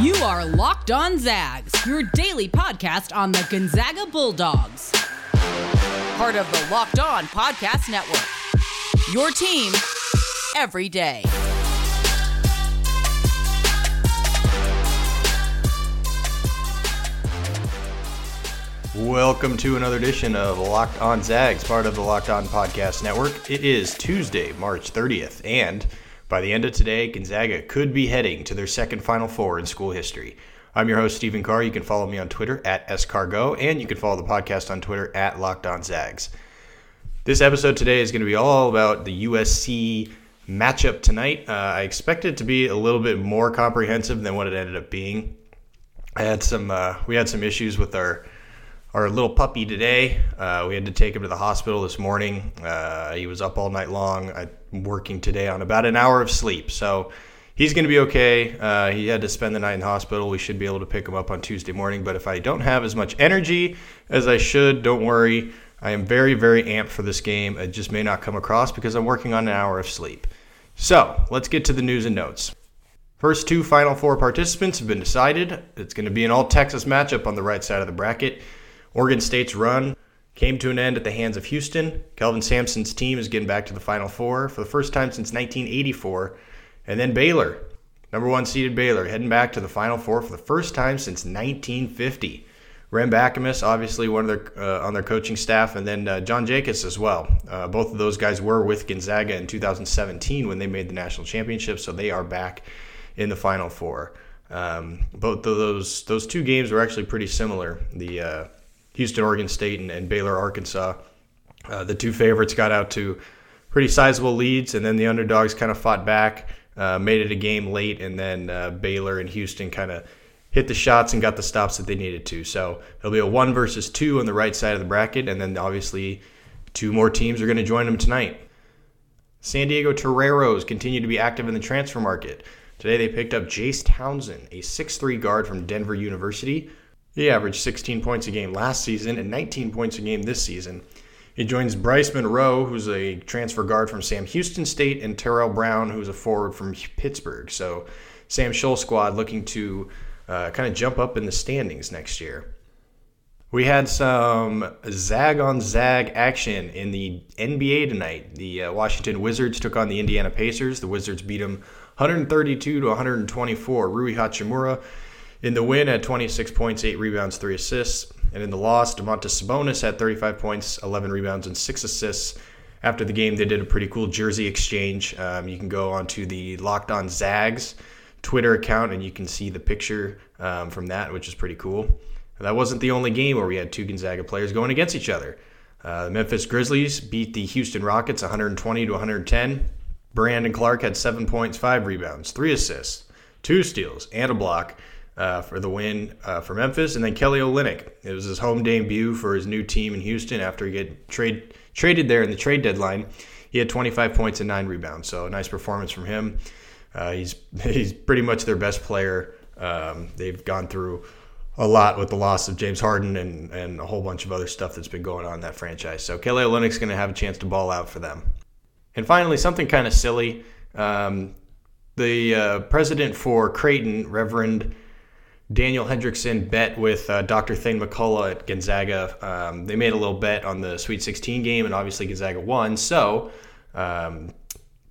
You are Locked On Zags, your daily podcast on the Gonzaga Bulldogs. Part of the Locked On Podcast Network. Your team every day. Welcome to another edition of Locked On Zags, part of the Locked On Podcast Network. It is Tuesday, March 30th, and by the end of today, Gonzaga could be heading to their second Final Four in school history. I'm your host, Stephen Carr. You can follow me on Twitter at SCargo, and you can follow the podcast on Twitter at Locked On Zags. This episode today is going to be all about the USC matchup tonight. Uh, I expect it to be a little bit more comprehensive than what it ended up being. I had some, uh, we had some issues with our our little puppy today. Uh, we had to take him to the hospital this morning. Uh, he was up all night long. I'm working today on about an hour of sleep. So he's going to be okay. Uh, he had to spend the night in the hospital. We should be able to pick him up on Tuesday morning. But if I don't have as much energy as I should, don't worry. I am very, very amped for this game. It just may not come across because I'm working on an hour of sleep. So let's get to the news and notes. First two Final Four participants have been decided. It's going to be an all Texas matchup on the right side of the bracket. Oregon State's run came to an end at the hands of Houston. Kelvin Sampson's team is getting back to the Final Four for the first time since 1984. And then Baylor, number one seeded Baylor, heading back to the Final Four for the first time since 1950. Rem Bakamus, obviously one of their uh, on their coaching staff, and then uh, John Jakus as well. Uh, both of those guys were with Gonzaga in 2017 when they made the national championship, so they are back in the Final Four. Um, both of those those two games were actually pretty similar. The uh, Houston, Oregon State, and, and Baylor, Arkansas. Uh, the two favorites got out to pretty sizable leads, and then the underdogs kind of fought back, uh, made it a game late, and then uh, Baylor and Houston kind of hit the shots and got the stops that they needed to. So it'll be a one versus two on the right side of the bracket, and then obviously two more teams are going to join them tonight. San Diego Toreros continue to be active in the transfer market. Today they picked up Jase Townsend, a 6'3 guard from Denver University, he averaged 16 points a game last season and 19 points a game this season. He joins Bryce Monroe, who's a transfer guard from Sam Houston State, and Terrell Brown, who's a forward from Pittsburgh. So, Sam Scholl squad looking to uh, kind of jump up in the standings next year. We had some zag on zag action in the NBA tonight. The uh, Washington Wizards took on the Indiana Pacers. The Wizards beat them 132 to 124. Rui Hachimura in the win, at 26 points, 8 rebounds, 3 assists. And in the loss, Domantas Sabonis had 35 points, 11 rebounds, and 6 assists. After the game, they did a pretty cool jersey exchange. Um, you can go onto the Locked On Zags Twitter account and you can see the picture um, from that, which is pretty cool. That wasn't the only game where we had two Gonzaga players going against each other. Uh, the Memphis Grizzlies beat the Houston Rockets 120 to 110. Brandon Clarke had seven points, five rebounds, three assists, two steals, and a block uh, for the win uh, for Memphis, and then Kelly Olynyk. It was his home debut for his new team in Houston after he get trade traded there in the trade deadline. He had 25 points and nine rebounds, so a nice performance from him. Uh, he's he's pretty much their best player. Um, they've gone through a lot with the loss of James Harden and, and a whole bunch of other stuff that's been going on in that franchise. So Kelly Olynyk's going to have a chance to ball out for them. And finally, something kind of silly. Um, the uh, president for Creighton, Reverend Daniel Hendrickson bet with uh, Dr. Thayne McCulloh at Gonzaga. Um, they made a little bet on the Sweet 16 game, and obviously Gonzaga won. So um,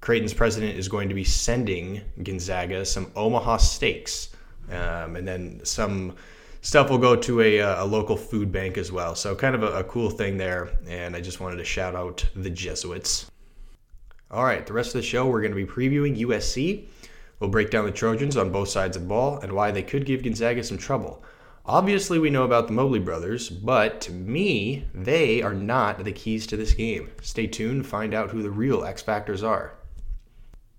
Creighton's president is going to be sending Gonzaga some Omaha steaks, um, and then some stuff will go to a, uh, a, local food bank as well. So kind of a, a cool thing there. And I just wanted to shout out the Jesuits. All right, the rest of the show we're going to be previewing USC. We'll break down the Trojans on both sides of the ball and why they could give Gonzaga some trouble. Obviously, we know about the Mobley brothers, but to me, they are not the keys to this game. Stay tuned to find out who the real X Factors are.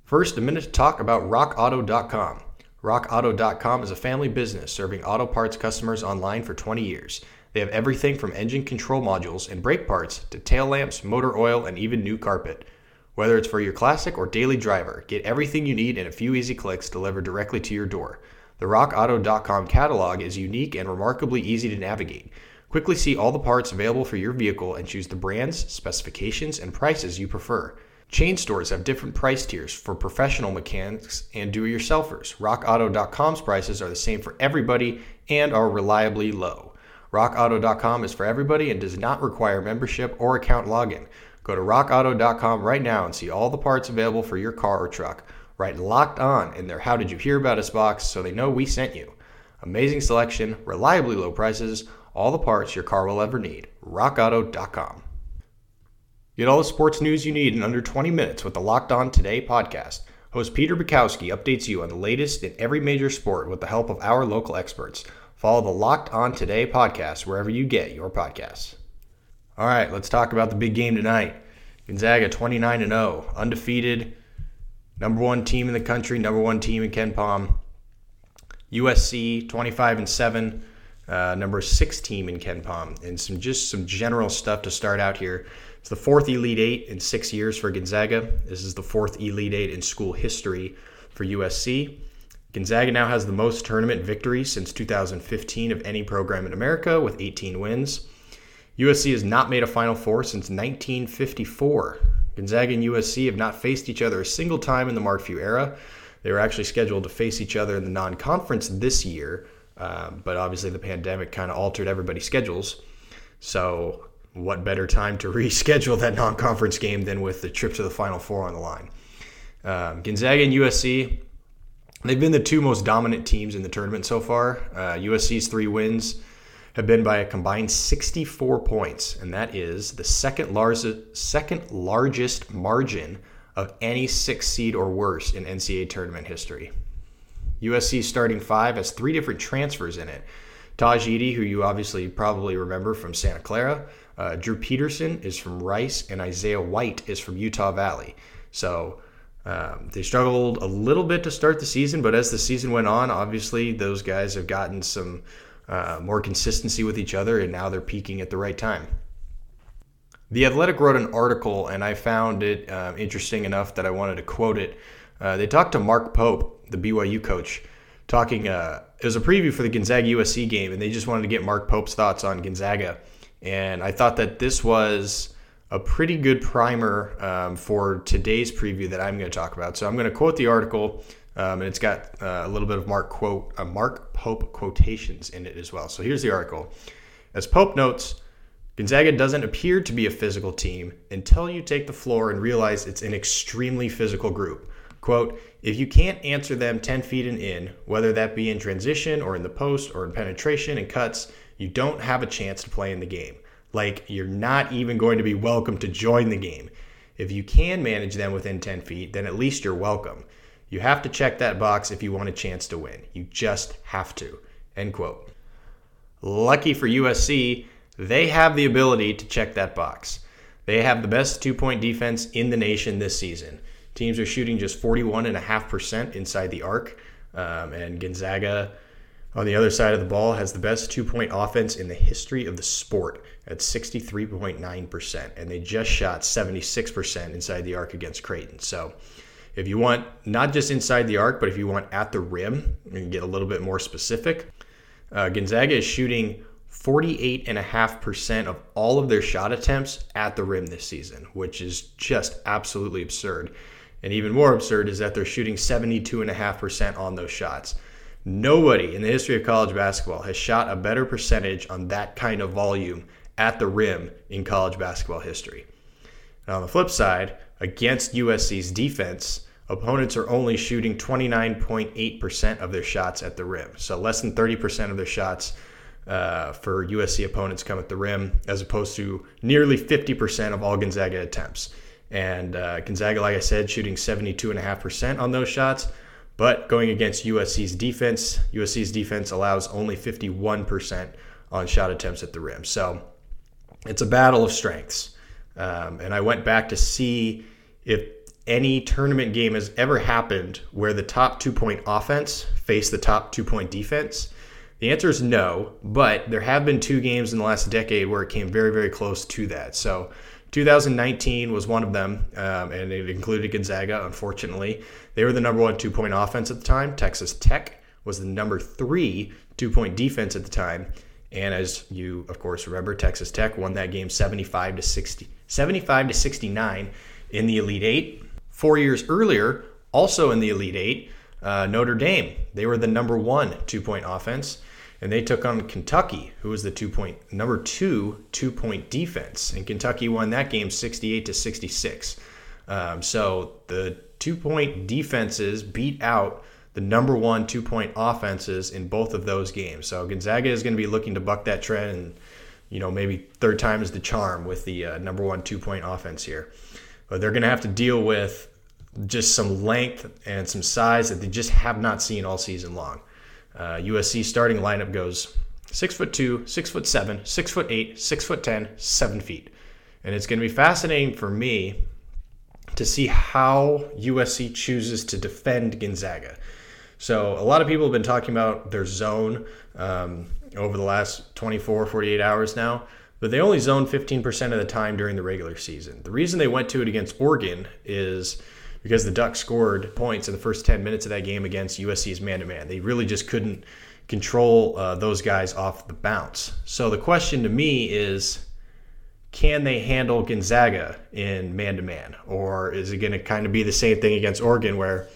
First, a minute to talk about RockAuto.com. RockAuto.com is a family business serving auto parts customers online for 20 years. They have everything from engine control modules and brake parts to tail lamps, motor oil, and even new carpet. Whether it's for your classic or daily driver, get everything you need in a few easy clicks delivered directly to your door. The RockAuto.com catalog is unique and remarkably easy to navigate. Quickly see all the parts available for your vehicle and choose the brands, specifications, and prices you prefer. Chain stores have different price tiers for professional mechanics and do it yourselfers. RockAuto.com's prices are the same for everybody and are reliably low. RockAuto.com is for everybody and does not require membership or account login. Go to RockAuto.com right now and see all the parts available for your car or truck. Write locked on in their How Did You Hear About Us box so they know we sent you. Amazing selection, reliably low prices, all the parts your car will ever need. RockAuto.com. Get all the sports news you need in under 20 minutes with the Locked On Today podcast. Host Peter Bukowski updates you on the latest in every major sport with the help of our local experts. Follow the Locked On Today podcast wherever you get your podcasts. All right, let's talk about the big game tonight. Gonzaga 29 and 0, undefeated, number one team in the country, number one team in KenPom. USC 25 and 7, uh, number six team in KenPom, and some just some general stuff to start out here. It's the fourth Elite Eight in six years for Gonzaga. This is the fourth Elite Eight in school history for USC. Gonzaga now has the most tournament victories since 2015 of any program in America with 18 wins. USC has not made a Final Four since 1954. Gonzaga and USC have not faced each other a single time in the Mark Few era. They were actually scheduled to face each other in the non conference this year, uh, but obviously the pandemic kind of altered everybody's schedules. So what better time to reschedule that non-conference game than with the trip to the Final Four on the line? Um, Gonzaga and USC, they've been the two most dominant teams in the tournament so far. Uh, USC's three wins have been by a combined 64 points, and that is the second largest second largest margin of any six seed or worse in NCAA tournament history. USC's starting five has three different transfers in it. Tahj Eaddy, who you obviously probably remember from Santa Clara, uh, Drew Peterson is from Rice, and Isaiah White is from Utah Valley. So um, they struggled a little bit to start the season, but as the season went on, obviously those guys have gotten some uh, more consistency with each other, and now they're peaking at the right time. The Athletic wrote an article, and I found it uh, interesting enough that I wanted to quote it. Uh, they talked to Mark Pope, the BYU coach, talking. Uh, it was a preview for the Gonzaga USC game, and they just wanted to get Mark Pope's thoughts on Gonzaga. And I thought that this was a pretty good primer um, for today's preview that I'm going to talk about. So I'm going to quote the article, um, and it's got uh, a little bit of Mark quote, uh, Mark Pope quotations in it as well. So here's the article. As Pope notes, Gonzaga doesn't appear to be a physical team until you take the floor and realize it's an extremely physical group. Quote, if you can't answer them 10 feet and in, whether that be in transition or in the post or in penetration and cuts, you don't have a chance to play in the game. Like, you're not even going to be welcome to join the game. If you can manage them within 10 feet, then at least you're welcome. You have to check that box if you want a chance to win. You just have to. End quote. Lucky for USC, they have the ability to check that box. They have the best two point defense in the nation this season. Teams are shooting just 41.5% inside the arc, um, and Gonzaga on the other side of the ball has the best two point offense in the history of the sport at 63.9%. And they just shot 76% inside the arc against Creighton. So if you want not just inside the arc, but if you want at the rim and get a little bit more specific, uh, Gonzaga is shooting 48.5% of all of their shot attempts at the rim this season, which is just absolutely absurd. And even more absurd is that they're shooting 72.5% on those shots. Nobody in the history of college basketball has shot a better percentage on that kind of volume at the rim in college basketball history. On the flip side, against USC's defense, opponents are only shooting 29.8% of their shots at the rim. So less than 30% of their shots uh, for USC opponents come at the rim, as opposed to nearly 50% of all Gonzaga attempts. And uh, Gonzaga, like I said, shooting 72.5% on those shots. But going against USC's defense, USC's defense allows only 51% on shot attempts at the rim. So it's a battle of strengths. Um, and I went back to see if any tournament game has ever happened where the top two point offense faced the top two point defense. The answer is no, but there have been two games in the last decade where it came very, very close to that. So 2019 was one of them, um, and it included Gonzaga, unfortunately. They were the number one two point offense at the time. Texas Tech was the number three two point defense at the time. And as you, of course, remember, Texas Tech won that game 75 to 60, 75 to 69 in the Elite Eight. Four years earlier, also in the Elite Eight, uh, Notre Dame. They were the number one two point offense, and they took on Kentucky, who was the two point number two two point defense, and Kentucky won that game 68 to 66. Um, so the two point defenses beat out the number one two point offenses in both of those games. So Gonzaga is going to be looking to buck that trend and, you know, maybe third time is the charm with the uh, number one two point offense here. But they're going to have to deal with just some length and some size that they just have not seen all season long. Uh, USC starting lineup goes six foot two, six foot seven, six foot eight, six foot ten, seven feet. And it's going to be fascinating for me to see how USC chooses to defend Gonzaga. So a lot of people have been talking about their zone um, over the last 24, 48 hours now, but they only zone 15% of the time during the regular season. The reason they went to it against Oregon is because the Ducks scored points in the first 10 minutes of that game against USC's man to man. They really just couldn't control uh, those guys off the bounce. So the question to me is can they handle Gonzaga in man to man? Or is it going to kind of be the same thing against Oregon where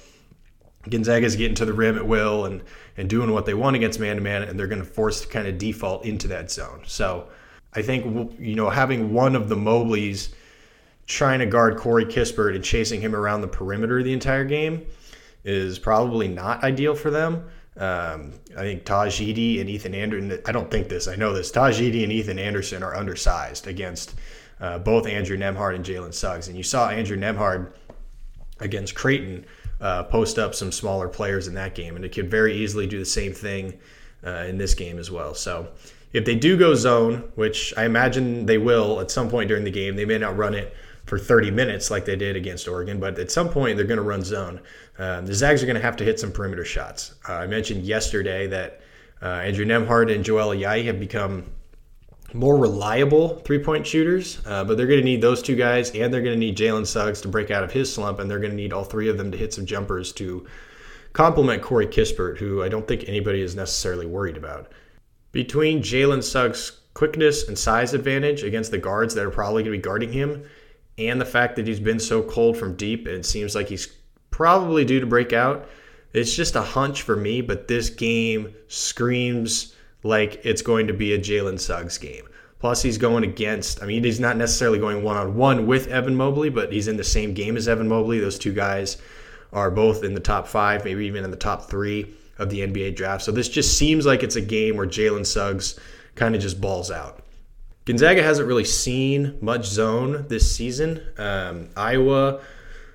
Gonzaga's getting to the rim at will and, and doing what they want against man to man, and they're going to force to kind of default into that zone. So I think, you know, having one of the Mobleys trying to guard Corey Kispert and chasing him around the perimeter the entire game is probably not ideal for them. Um, I think Tahj Eaddy and Ethan Anderson, I don't think this, I know this. Tahj Eaddy and Ethan Anderson are undersized against uh, both Andrew Nembhard and Jalen Suggs. And you saw Andrew Nembhard against Creighton uh, post up some smaller players in that game. And it could very easily do the same thing uh, in this game as well. So if they do go zone, which I imagine they will at some point during the game, they may not run it for 30 minutes like they did against Oregon, but at some point they're going to run zone. Uh, the Zags are going to have to hit some perimeter shots. Uh, I mentioned yesterday that uh, Andrew Nembhard and Joel Ayayi have become more reliable three point shooters, uh, but they're going to need those two guys and they're going to need Jalen Suggs to break out of his slump, and they're going to need all three of them to hit some jumpers to complement Corey Kispert, who I don't think anybody is necessarily worried about. Between Jalen Suggs' quickness and size advantage against the guards that are probably going to be guarding him, and the fact that he's been so cold from deep and it seems like he's probably due to break out. It's just a hunch for me, but this game screams like it's going to be a Jalen Suggs game. Plus, he's going against, I mean, he's not necessarily going one on one with Evan Mobley, but he's in the same game as Evan Mobley. Those two guys are both in the top five, maybe even in the top three of the NBA draft. So this just seems like it's a game where Jalen Suggs kind of just balls out. Gonzaga hasn't really seen much zone this season. Um, Iowa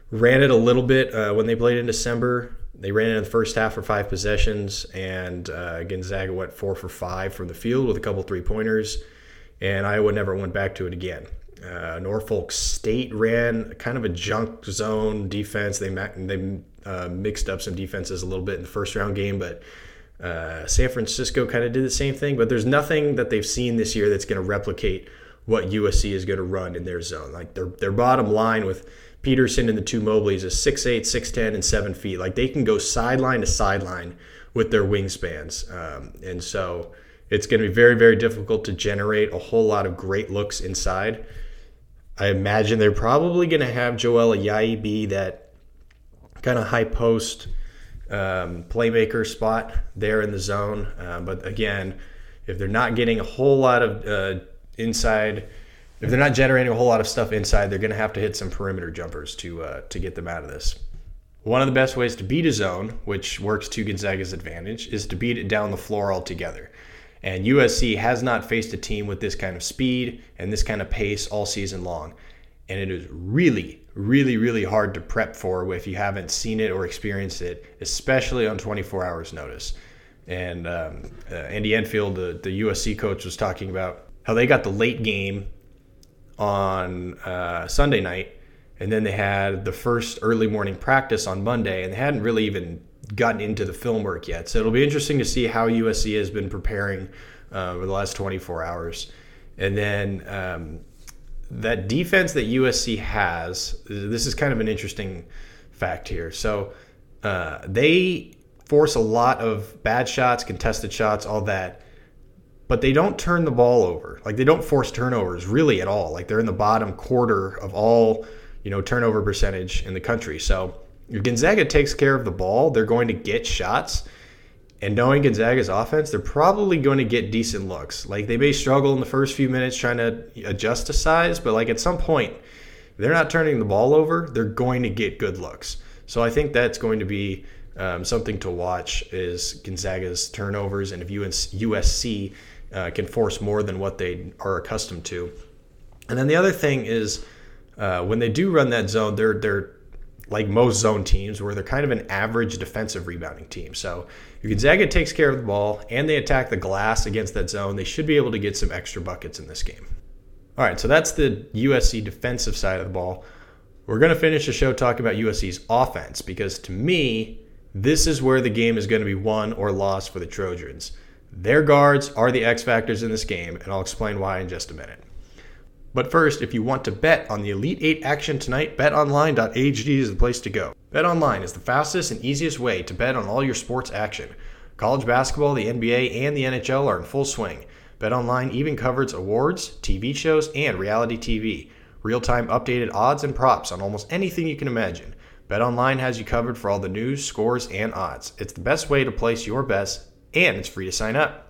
ran it a little bit uh, when they played in December. They ran it in the first half for five possessions, and uh, Gonzaga went four for five from the field with a couple three pointers, and Iowa never went back to it again. Uh, Norfolk State ran kind of a junk zone defense. They they uh, mixed up some defenses a little bit in the first round game, but uh, San Francisco kind of did the same thing, but there's nothing that they've seen this year that's going to replicate what USC is going to run in their zone. Like their their bottom line with Peterson and the two Mobleys is 6'8", 6'10", and 7 feet. Like they can go sideline to sideline with their wingspans. Um, and so it's going to be very, very difficult to generate a whole lot of great looks inside. I imagine they're probably going to have Joel Ayayi be that kind of high post – um, playmaker spot there in the zone. Uh, but again, if they're not getting a whole lot of uh, inside, if they're not generating a whole lot of stuff inside, they're going to have to hit some perimeter jumpers to uh, to get them out of this. One of the best ways to beat a zone, which works to Gonzaga's advantage, is to beat it down the floor altogether. And USC has not faced a team with this kind of speed and this kind of pace all season long. And it is really, really, really hard to prep for if you haven't seen it or experienced it, especially on 24 hours notice. And um, uh, Andy Enfield, the, the USC coach, was talking about how they got the late game on uh, Sunday night, and then they had the first early morning practice on Monday, and they hadn't really even gotten into the film work yet. So it'll be interesting to see how USC has been preparing uh, over the last 24 hours. And then um, that defense that USC has, this is kind of an interesting fact here. So uh, they force a lot of bad shots, contested shots, all that, but they don't turn the ball over. Like they don't force turnovers really at all. Like they're in the bottom quarter of all you know, turnover percentage in the country. So if Gonzaga takes care of the ball, they're going to get shots. And knowing Gonzaga's offense, they're probably going to get decent looks. Like they may struggle in the first few minutes trying to adjust to size, but like at some point, they're not turning the ball over, they're going to get good looks. So I think that's going to be um, something to watch is Gonzaga's turnovers, and if USC uh, can force more than what they are accustomed to. And then the other thing is uh, when they do run that zone, they're they're like most zone teams, where they're kind of an average defensive rebounding team. So if Gonzaga takes care of the ball and they attack the glass against that zone, they should be able to get some extra buckets in this game. All right, so that's the USC defensive side of the ball. We're going to finish the show talking about USC's offense because to me, this is where the game is going to be won or lost for the Trojans. Their guards are the X factors in this game, and I'll explain why in just a minute. But first, if you want to bet on the Elite 8 action tonight, betonline.ag is the place to go. BetOnline is the fastest and easiest way to bet on all your sports action. College basketball, the NBA, and the NHL are in full swing. BetOnline even covers awards, TV shows, and reality TV. Real-time updated odds and props on almost anything you can imagine. BetOnline has you covered for all the news, scores, and odds. It's the best way to place your bets, and it's free to sign up.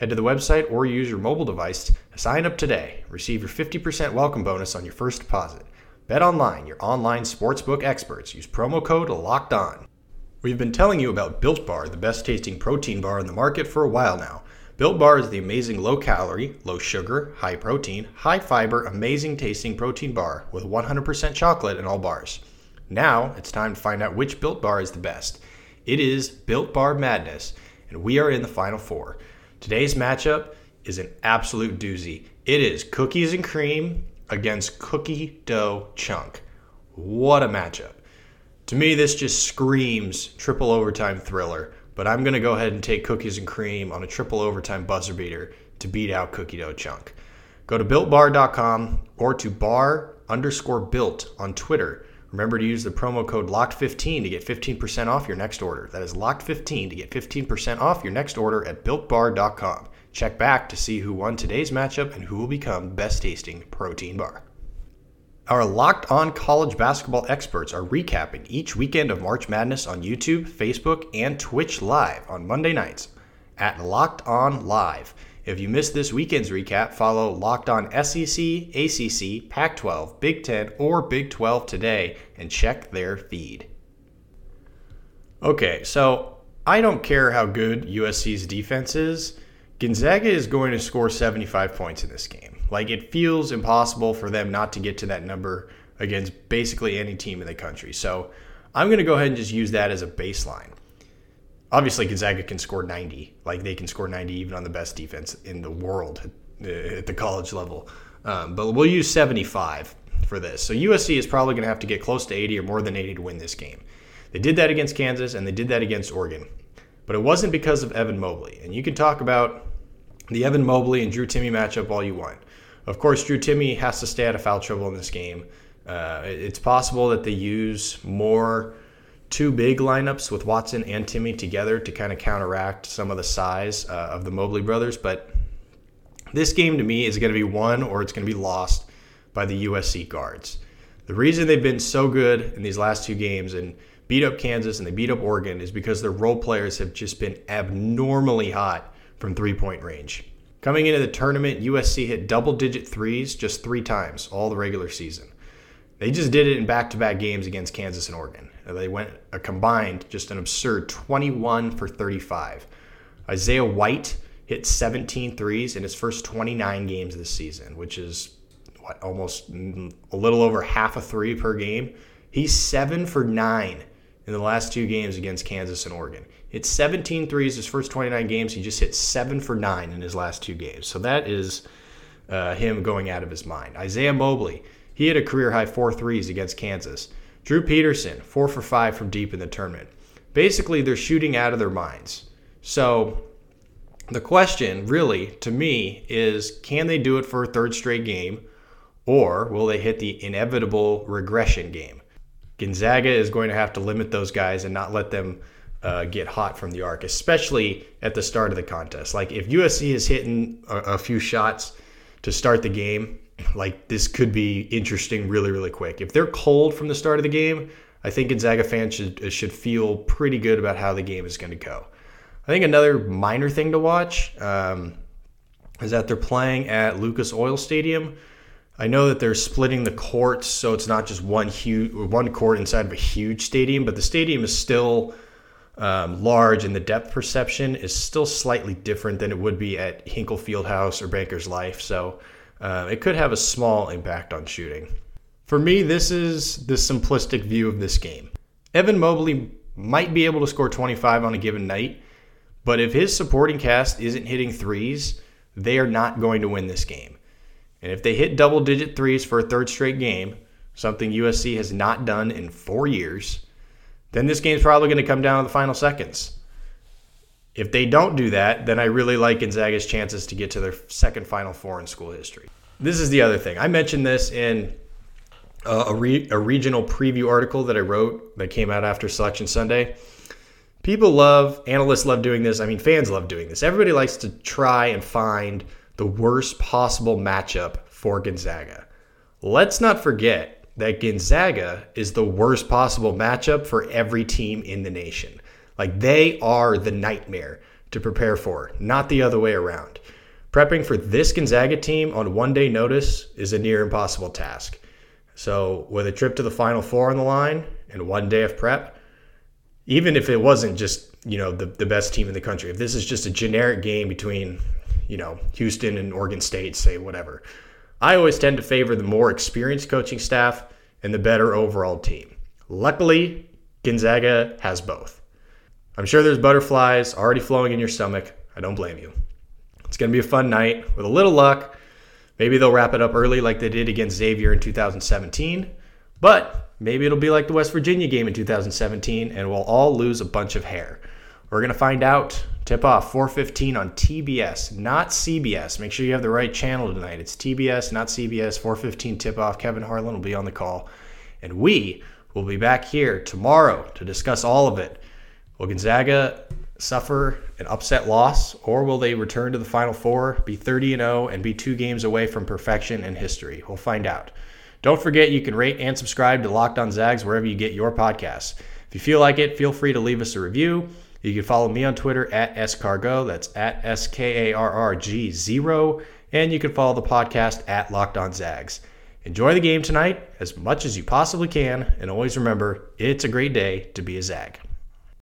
Head to the website or use your mobile device to sign up today. Receive your 50% welcome bonus on your first deposit. Bet online, your online sportsbook experts. Use promo code LOCKED ON. We've been telling you about Built Bar, the best tasting protein bar in the market for a while now. Built Bar is the amazing low calorie, low sugar, high protein, high fiber, amazing tasting protein bar with 100% chocolate in all bars. Now it's time to find out which Built Bar is the best. It is Built Bar Madness, and we are in the final four. Today's matchup is an absolute doozy. It is cookies and cream against cookie dough chunk. What a matchup. To me, this just screams triple overtime thriller, but I'm going to go ahead and take cookies and cream on a triple overtime buzzer beater to beat out cookie dough chunk. Go to builtbar.com or to bar underscore built on Twitter. Remember to use the promo code LOCKED15 to get 15% off your next order. That is LOCKED15 to get 15% off your next order at builtbar.com. Check back to see who won today's matchup and who will become best tasting protein bar. Our locked on college basketball experts are recapping each weekend of March Madness on YouTube, Facebook, and Twitch Live on Monday nights at Locked On Live. If you missed this weekend's recap, follow Locked On SEC, ACC, Pac 12, Big 10, or Big 12 today and check their feed. Okay, so I don't care how good USC's defense is. Gonzaga is going to score 75 points in this game. Like, it feels impossible for them not to get to that number against basically any team in the country. So I'm going to go ahead and just use that as a baseline. Obviously, Gonzaga can score 90. Like, they can score 90 even on the best defense in the world at the college level. Um, but we'll use 75 for this. So USC is probably going to have to get close to 80 or more than 80 to win this game. They did that against Kansas and they did that against Oregon. But it wasn't because of Evan Mobley. And you can talk about the Evan Mobley and Drew Timme matchup all you want. Of course, Drew Timme has to stay out of foul trouble in this game. Uh, it's possible that they use more two big lineups with Watson and Timme together to kind of counteract some of the size uh, of the Mobley brothers. But this game to me is going to be won or it's going to be lost by the USC guards. The reason they've been so good in these last two games and beat up Kansas and they beat up Oregon is because their role players have just been abnormally hot from three point range. Coming into the tournament, USC hit double digit threes just three times all the regular season. They just did it in back to back games against Kansas and Oregon. They went a combined, just an absurd 21 for 35. Isaiah White hit 17 threes in his first 29 games this season, which is what almost a little over half a three per game. He's seven for nine in the last two games against Kansas and Oregon. Hit 17 threes his first 29 games. He just hit seven for nine in his last two games. So that is uh, him going out of his mind. Isaiah Mobley, he had a career high four threes against Kansas. Drew Peterson, four for five from deep in the tournament. Basically, they're shooting out of their minds. So the question, really, to me, is can they do it for a third straight game, or will they hit the inevitable regression game? Gonzaga is going to have to limit those guys and not let them uh, get hot from the arc, especially at the start of the contest. Like if USC is hitting a, a few shots to start the game like this could be interesting really, really quick. If they're cold from the start of the game, I think Gonzaga fans should should feel pretty good about how the game is going to go. I think another minor thing to watch um, is that they're playing at Lucas Oil Stadium. I know that they're splitting the courts, so it's not just one huge one court inside of a huge stadium, but the stadium is still um, large, and the depth perception is still slightly different than it would be at Hinkle Fieldhouse or Bankers Life. So uh, it could have a small impact on shooting. For me, this is the simplistic view of this game. Evan Mobley might be able to score 25 on a given night, but if his supporting cast isn't hitting threes, they are not going to win this game. And if they hit double digit threes for a third straight game, something USC has not done in four years, then this game's probably going to come down to the final seconds. If they don't do that, then I really like Gonzaga's chances to get to their second Final Four in school history. This is the other thing. I mentioned this in a, re- a regional preview article that I wrote that came out after Selection Sunday. People love, analysts love doing this. I mean, fans love doing this. Everybody likes to try and find the worst possible matchup for Gonzaga. Let's not forget that Gonzaga is the worst possible matchup for every team in the nation. Like they are the nightmare to prepare for, not the other way around. Prepping for this Gonzaga team on one day notice is a near impossible task. So, with a trip to the Final Four on the line and one day of prep, even if it wasn't just, you know, the, the best team in the country, if this is just a generic game between you know, Houston and Oregon State, say whatever. I always tend to favor the more experienced coaching staff and the better overall team. Luckily, Gonzaga has both. I'm sure there's butterflies already flowing in your stomach. I don't blame you. It's going to be a fun night. With a little luck, maybe they'll wrap it up early like they did against Xavier in 2017. But maybe it'll be like the West Virginia game in 2017 and we'll all lose a bunch of hair. We're going to find out Tip off 415 on TBS, not CBS. Make sure you have the right channel tonight. It's TBS, not CBS. 415 tip off. Kevin Harlan will be on the call. And we will be back here tomorrow to discuss all of it. Will Gonzaga suffer an upset loss, or will they return to the Final Four, be 30 and 0, and be two games away from perfection and history? We'll find out. Don't forget you can rate and subscribe to Locked On Zags wherever you get your podcasts. If you feel like it, feel free to leave us a review. You can follow me on Twitter at skarrgo. That's at S K A R R G zero. And you can follow the podcast at Locked On Zags. Enjoy the game tonight as much as you possibly can. And always remember, it's a great day to be a Zag.